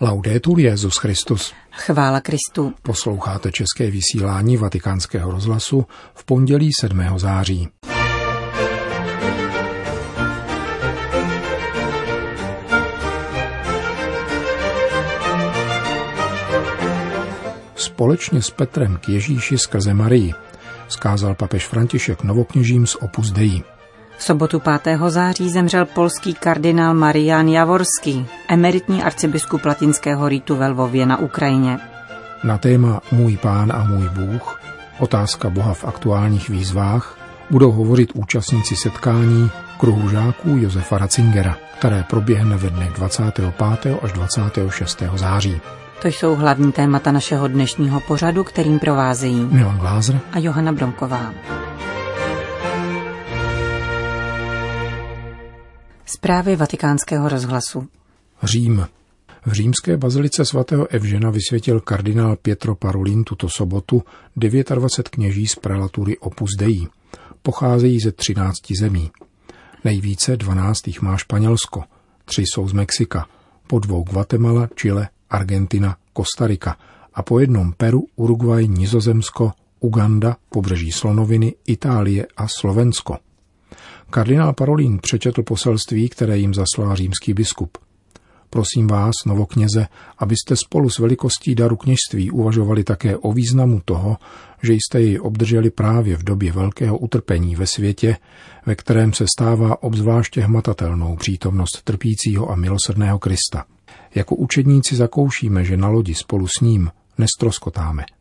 Laudetur Jezus Christus. Chvála Kristu. Posloucháte české vysílání Vatikánského rozhlasu v pondělí 7. září. Společně s Petrem k Ježíši skrze Marii skázal papež František novokněžím z Opus Dei. V sobotu 5. září zemřel polský kardinál Marian Javorský, emeritní arcibiskup latinského rýtu ve Lvově na Ukrajině. Na téma Můj pán a můj Bůh, otázka Boha v aktuálních výzvách, budou hovořit účastníci setkání kruhu žáků Josefa Ratzingera, které proběhne ve dnech 25. až 26. září. To jsou hlavní témata našeho dnešního pořadu, kterým provázejí Milan Glázer a Johana Bromková. Zprávy vatikánského rozhlasu. Řím. V římské bazilice svatého Evžena vysvětil kardinál Pietro Parolin tuto sobotu 29 kněží z prelatury Opus Dei. Pocházejí ze 13 zemí. Nejvíce 12 jich má Španělsko, tři jsou z Mexika, po dvou Guatemala, Chile, Argentina, Kostarika a po jednom Peru, Uruguay, Nizozemsko, Uganda, pobřeží Slonoviny, Itálie a Slovensko. Kardinál Parolín přečetl poselství, které jim zaslal římský biskup. Prosím vás, novokněze, abyste spolu s velikostí daru kněžství uvažovali také o významu toho, že jste jej obdrželi právě v době velkého utrpení ve světě, ve kterém se stává obzvláště hmatatelnou přítomnost trpícího a milosrdného Krista. Jako učedníci zakoušíme, že na lodi spolu s ním nestroskotáme –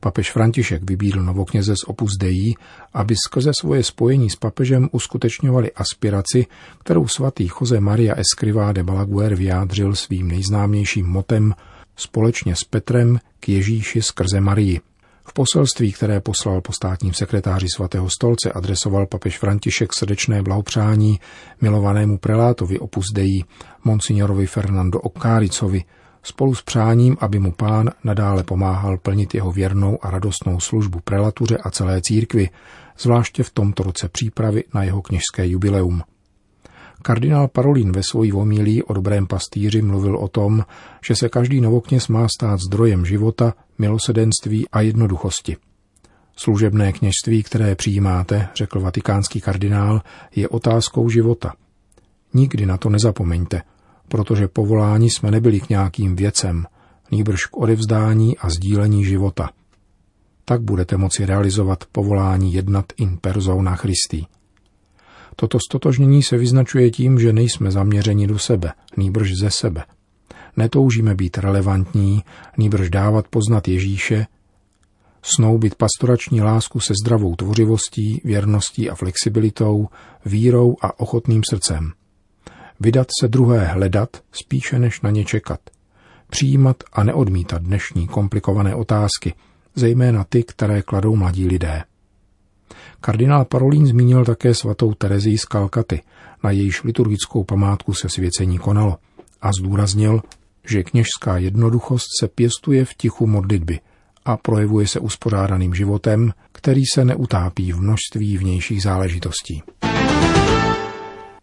Papež František vybídl novokněze z Opus Dei, aby skrze svoje spojení s papežem uskutečňovali aspiraci, kterou svatý Jose Maria Escrivá de Balaguer vyjádřil svým nejznámějším motem společně s Petrem k Ježíši skrze Marii. V poselství, které poslal po státním sekretáři svatého stolce, adresoval papež František srdečné blahopřání milovanému prelátovi Opus Dei, monsignorovi Fernando Okáricovi, spolu s přáním, aby mu pán nadále pomáhal plnit jeho věrnou a radostnou službu prelatuře a celé církvi, zvláště v tomto roce přípravy na jeho kněžské jubileum. Kardinál Parolin ve svojí omílí o dobrém pastýři mluvil o tom, že se každý novokněz má stát zdrojem života, milosedenství a jednoduchosti. Služebné kněžství, které přijímáte, řekl vatikánský kardinál, je otázkou života. Nikdy na to nezapomeňte, protože povoláni jsme nebyli k nějakým věcem, nýbrž k odevzdání a sdílení života. Tak budete moci realizovat povolání jednat in persona Christi. Toto stotožnění se vyznačuje tím, že nejsme zaměřeni do sebe, nýbrž ze sebe. Netoužíme být relevantní, nýbrž dávat poznat Ježíše, snoubit pastorační lásku se zdravou tvořivostí, věrností a flexibilitou, vírou a ochotným srdcem – Vydat se druhé hledat spíše než na ně čekat. Přijímat a neodmítat dnešní komplikované otázky, zejména ty, které kladou mladí lidé. Kardinál Parolín zmínil také svatou Terezii z Kalkaty, na jejíž liturgickou památku se svěcení konalo a zdůraznil, že kněžská jednoduchost se pěstuje v tichu modlitby a projevuje se uspořádaným životem, který se neutápí v množství vnějších záležitostí.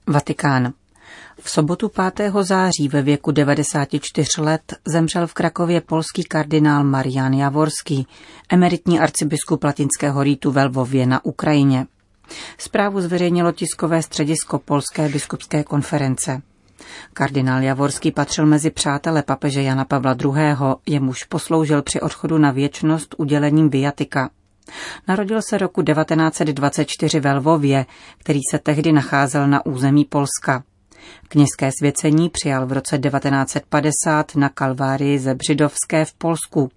Vatikán. V sobotu 5. září ve věku 94 let zemřel v Krakově polský kardinál Marian Javorský, emeritní arcibiskup latinského rýtu ve Lvově na Ukrajině. Zprávu zveřejnilo tiskové středisko Polské biskupské konference. Kardinál Javorský patřil mezi přátele papeže Jana Pavla II., jemuž posloužil při odchodu na věčnost udělením viatika. Narodil se roku 1924 ve Lvově, který se tehdy nacházel na území Polska. Kněžské svěcení přijal v roce 1950 na Kalvárii ze Břidovské v Polsku.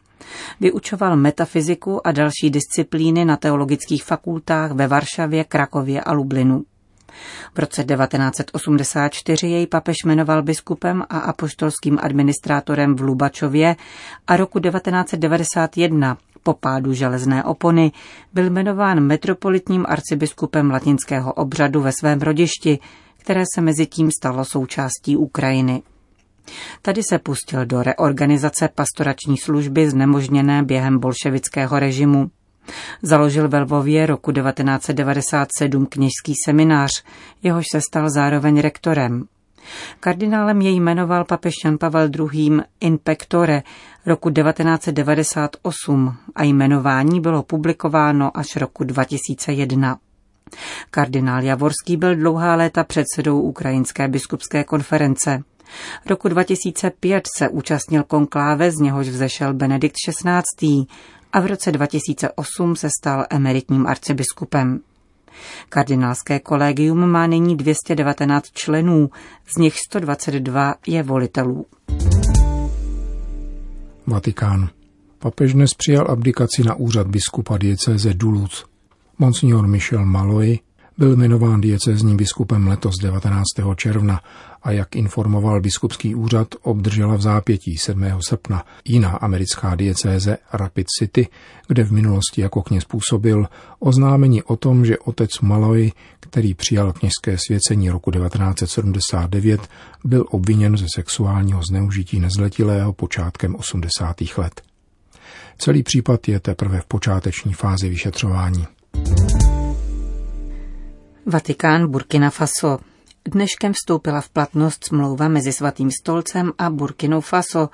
Vyučoval metafyziku a další disciplíny na teologických fakultách ve Varšavě, Krakově a Lublinu. V roce 1984 jej papež jmenoval biskupem a apoštolským administrátorem v Lubačově a roku 1991 po pádu železné opony byl jmenován metropolitním arcibiskupem latinského obřadu ve svém rodišti, které se mezi tím stalo součástí Ukrajiny. Tady se pustil do reorganizace pastorační služby znemožněné během bolševického režimu. Založil ve Lvově roku 1997 kněžský seminář, jehož se stal zároveň rektorem. Kardinálem jej jmenoval papež Jan Pavel II. in pectore roku 1998 a jmenování bylo publikováno až roku 2001. Kardinál Javorský byl dlouhá léta předsedou Ukrajinské biskupské konference. Roku 2005 se účastnil konkláve, z něhož vzešel Benedikt XVI. a v roce 2008 se stal emeritním arcibiskupem. Kardinálské kolegium má nyní 219 členů, z nich 122 je volitelů. Vatikán. Papež dnes přijal abdikaci na úřad biskupa diecéze Duluth. Monsignor Michel Malloy byl jmenován diecézním biskupem letos 19. června a jak informoval biskupský úřad, obdržela v zápětí 7. srpna jiná americká diecéze Rapid City, kde v minulosti jako kněz působil, oznámení o tom, že otec Malloy, který přijal kněžské svěcení roku 1979, byl obviněn ze sexuálního zneužití nezletilého počátkem 80. let. Celý případ je teprve v počáteční fázi vyšetřování. Vatikán Burkina Faso. Dneškem vstoupila v platnost smlouva mezi Svatým stolcem a Burkinou Faso,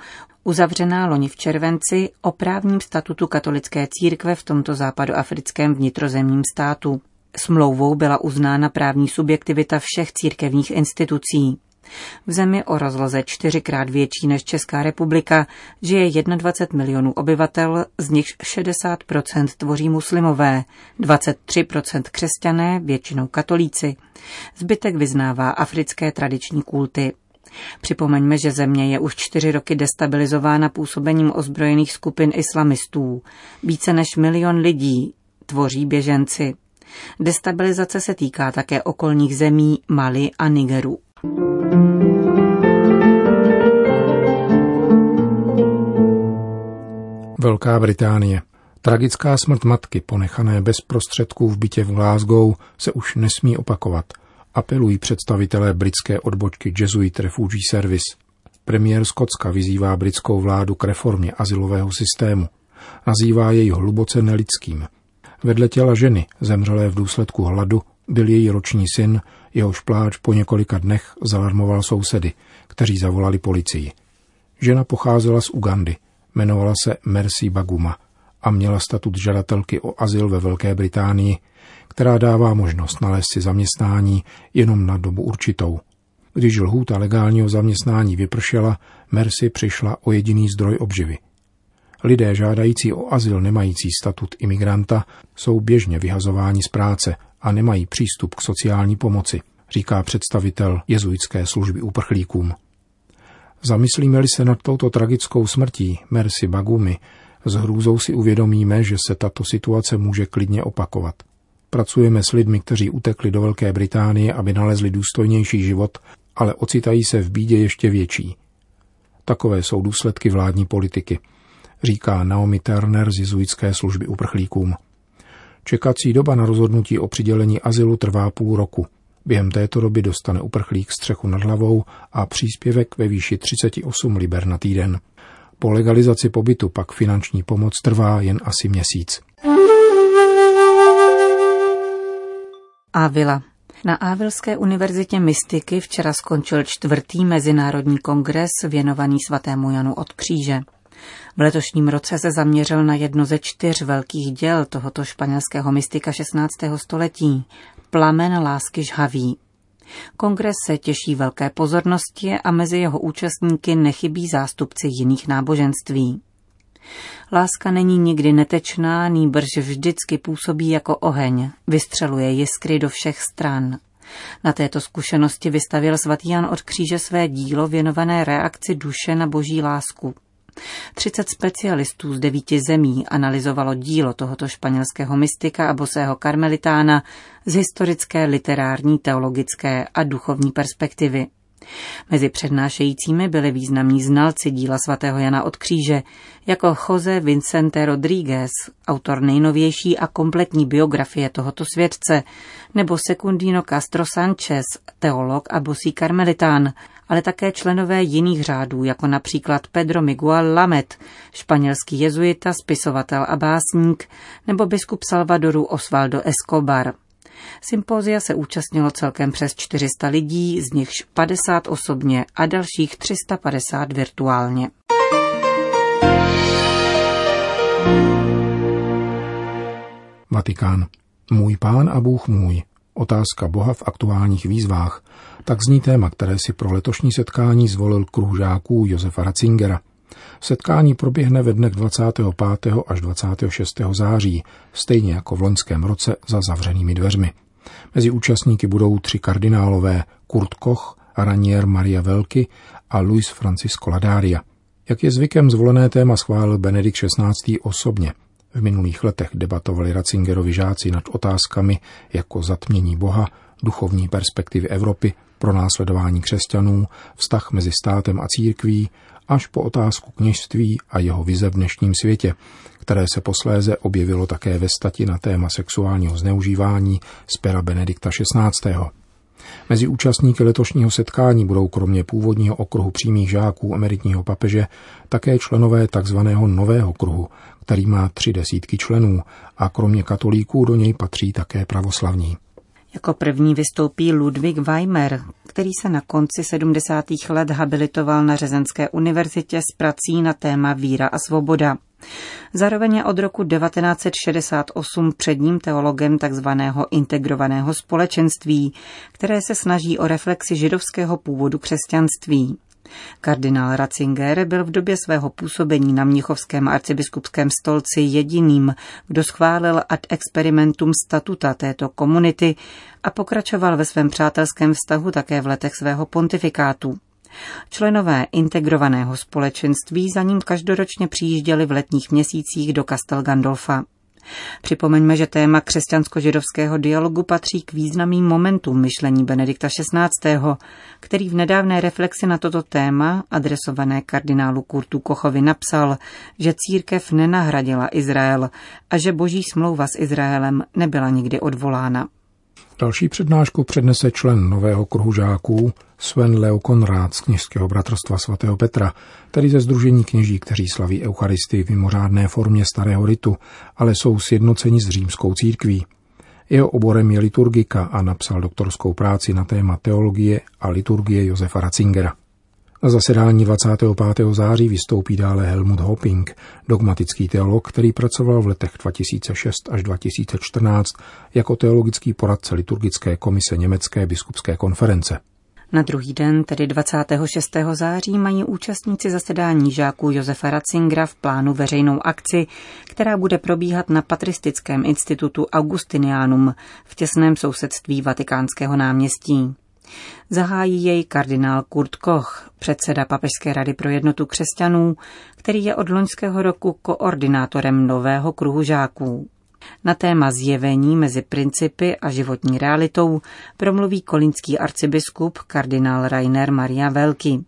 uzavřená loni v červenci o právním statutu katolické církve v tomto západoafrickém vnitrozemním státu. Smlouvou byla uznána právní subjektivita všech církevních institucí. V zemi o rozloze čtyřikrát větší než Česká republika žije 21 milionů obyvatel, z nich 60% tvoří muslimové, 23% křesťané, většinou katolíci. Zbytek vyznává africké tradiční kulty. Připomeňme, že země je už čtyři roky destabilizována působením ozbrojených skupin islamistů. Více než milion lidí tvoří běženci. Destabilizace se týká také okolních zemí Mali a Nigeru. Velká Británie. Tragická smrt matky, ponechané bez prostředků v bytě v Glasgow, se už nesmí opakovat. Apelují představitelé britské odbočky Jesuit Refugee Service. Premiér Skotska vyzývá britskou vládu k reformě asilového systému. Nazývá jej hluboce nelidským. Vedle těla ženy, zemřelé v důsledku hladu, byl její roční syn, jehož pláč po několika dnech zalarmoval sousedy, kteří zavolali policii. Žena pocházela z Ugandy, jmenovala se Mercy Baguma a měla statut žadatelky o azyl ve Velké Británii, která dává možnost nalézt si zaměstnání jenom na dobu určitou. Když lhůta legálního zaměstnání vypršela, Mercy přišla o jediný zdroj obživy. Lidé žádající o azyl nemající statut imigranta jsou běžně vyhazováni z práce a nemají přístup k sociální pomoci, říká představitel jezuitské služby uprchlíkům. Zamyslíme-li se nad touto tragickou smrtí Mercy Bagumi, s hrůzou si uvědomíme, že se tato situace může klidně opakovat. Pracujeme s lidmi, kteří utekli do Velké Británie, aby nalezli důstojnější život, ale ocitají se v bídě ještě větší. Takové jsou důsledky vládní politiky, říká Naomi Turner z jezuitské služby uprchlíkům. Čekací doba na rozhodnutí o přidělení azylu trvá půl roku. Během této doby dostane uprchlík střechu nad hlavou a příspěvek ve výši 38 liber na týden. Po legalizaci pobytu pak finanční pomoc trvá jen asi měsíc. Ávila. Na Ávilské univerzitě mystiky včera skončil čtvrtý mezinárodní kongres věnovaný svatému Janu od kříže. V letošním roce se zaměřil na jedno ze čtyř velkých děl tohoto španělského mystika 16. století, Plamen lásky žhaví. Kongres se těší velké pozornosti a mezi jeho účastníky nechybí zástupci jiných náboženství. Láska není nikdy netečná, nýbrž vždycky působí jako oheň, vystřeluje jiskry do všech stran. Na této zkušenosti vystavil svatý Jan od kříže své dílo věnované reakci duše na boží lásku. 30 specialistů z devíti zemí analyzovalo dílo tohoto španělského mystika a bosého karmelitána z historické, literární, teologické a duchovní perspektivy. Mezi přednášejícími byli významní znalci díla svatého Jana od kříže, jako Jose Vicente Rodríguez, autor nejnovější a kompletní biografie tohoto světce, nebo Secundino Castro Sánchez, teolog a bosý karmelitán, ale také členové jiných řádů, jako například Pedro Miguel Lamet, španělský jezuita, spisovatel a básník, nebo biskup Salvadoru Osvaldo Escobar. Sympózia se účastnilo celkem přes 400 lidí, z nichž 50 osobně a dalších 350 virtuálně. Vatikán. Můj pán a Bůh můj. Otázka Boha v aktuálních výzvách. Tak zní téma, které si pro letošní setkání zvolil kruh žáků Josefa Ratzingera. Setkání proběhne ve dnech 25. až 26. září, stejně jako v loňském roce za zavřenými dveřmi. Mezi účastníky budou tři kardinálové Kurt Koch, Ranier Maria Velky a Luis Francisco Ladaria. Jak je zvykem, zvolené téma schválil Benedikt XVI. osobně – v minulých letech debatovali Ratzingerovi žáci nad otázkami jako zatmění Boha, duchovní perspektivy Evropy, pro následování křesťanů, vztah mezi státem a církví, až po otázku kněžství a jeho vize v dnešním světě, které se posléze objevilo také ve stati na téma sexuálního zneužívání z pera Benedikta XVI. Mezi účastníky letošního setkání budou kromě původního okruhu přímých žáků emeritního papeže také členové tzv. nového kruhu, který má tři desítky členů a kromě katolíků do něj patří také pravoslavní. Jako první vystoupí Ludwig Weimer, který se na konci 70. let habilitoval na Řezenské univerzitě s prací na téma víra a svoboda. Zároveň je od roku 1968 předním teologem tzv. integrovaného společenství, které se snaží o reflexi židovského původu křesťanství. Kardinál Ratzinger byl v době svého působení na Mnichovském arcibiskupském stolci jediným, kdo schválil ad experimentum statuta této komunity a pokračoval ve svém přátelském vztahu také v letech svého pontifikátu. Členové integrovaného společenství za ním každoročně přijížděli v letních měsících do Castel Gandolfa. Připomeňme, že téma křesťansko-židovského dialogu patří k významným momentům myšlení Benedikta XVI., který v nedávné reflexi na toto téma, adresované kardinálu Kurtu Kochovi, napsal, že církev nenahradila Izrael a že boží smlouva s Izraelem nebyla nikdy odvolána. Další přednášku přednese člen nového kruhu žáků Sven Leo Konrád z kněžského bratrstva svatého Petra, tedy ze Združení kněží, kteří slaví Eucharistii v mimořádné formě starého ritu, ale jsou sjednoceni s římskou církví. Jeho oborem je liturgika a napsal doktorskou práci na téma teologie a liturgie Josefa Ratzingera. Na zasedání 25. září vystoupí dále Helmut Hopping, dogmatický teolog, který pracoval v letech 2006 až 2014 jako teologický poradce liturgické komise Německé biskupské konference. Na druhý den, tedy 26. září, mají účastníci zasedání žáků Josefa Ratzingera v plánu veřejnou akci, která bude probíhat na Patristickém institutu Augustinianum v těsném sousedství Vatikánského náměstí. Zahájí jej kardinál Kurt Koch, předseda Papežské rady pro jednotu křesťanů, který je od loňského roku koordinátorem nového kruhu žáků. Na téma zjevení mezi principy a životní realitou promluví kolínský arcibiskup kardinál Rainer Maria Velky.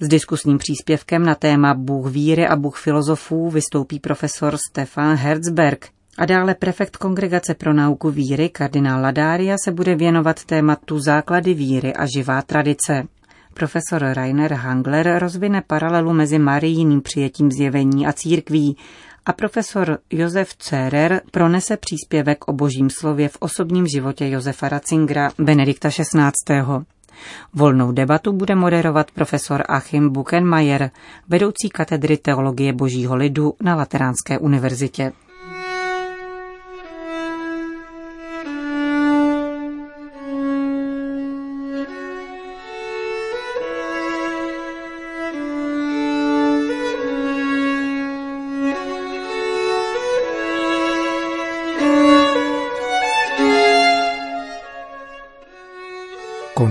S diskusním příspěvkem na téma Bůh víry a Bůh filozofů vystoupí profesor Stefan Herzberg, a dále prefekt Kongregace pro nauku víry kardinál Ladária se bude věnovat tématu základy víry a živá tradice. Profesor Rainer Hangler rozvine paralelu mezi marijiným přijetím zjevení a církví a profesor Josef Cerer pronese příspěvek o božím slově v osobním životě Josefa Ratzingera Benedikta XVI. Volnou debatu bude moderovat profesor Achim Buchenmayer, vedoucí katedry teologie božího lidu na Lateránské univerzitě.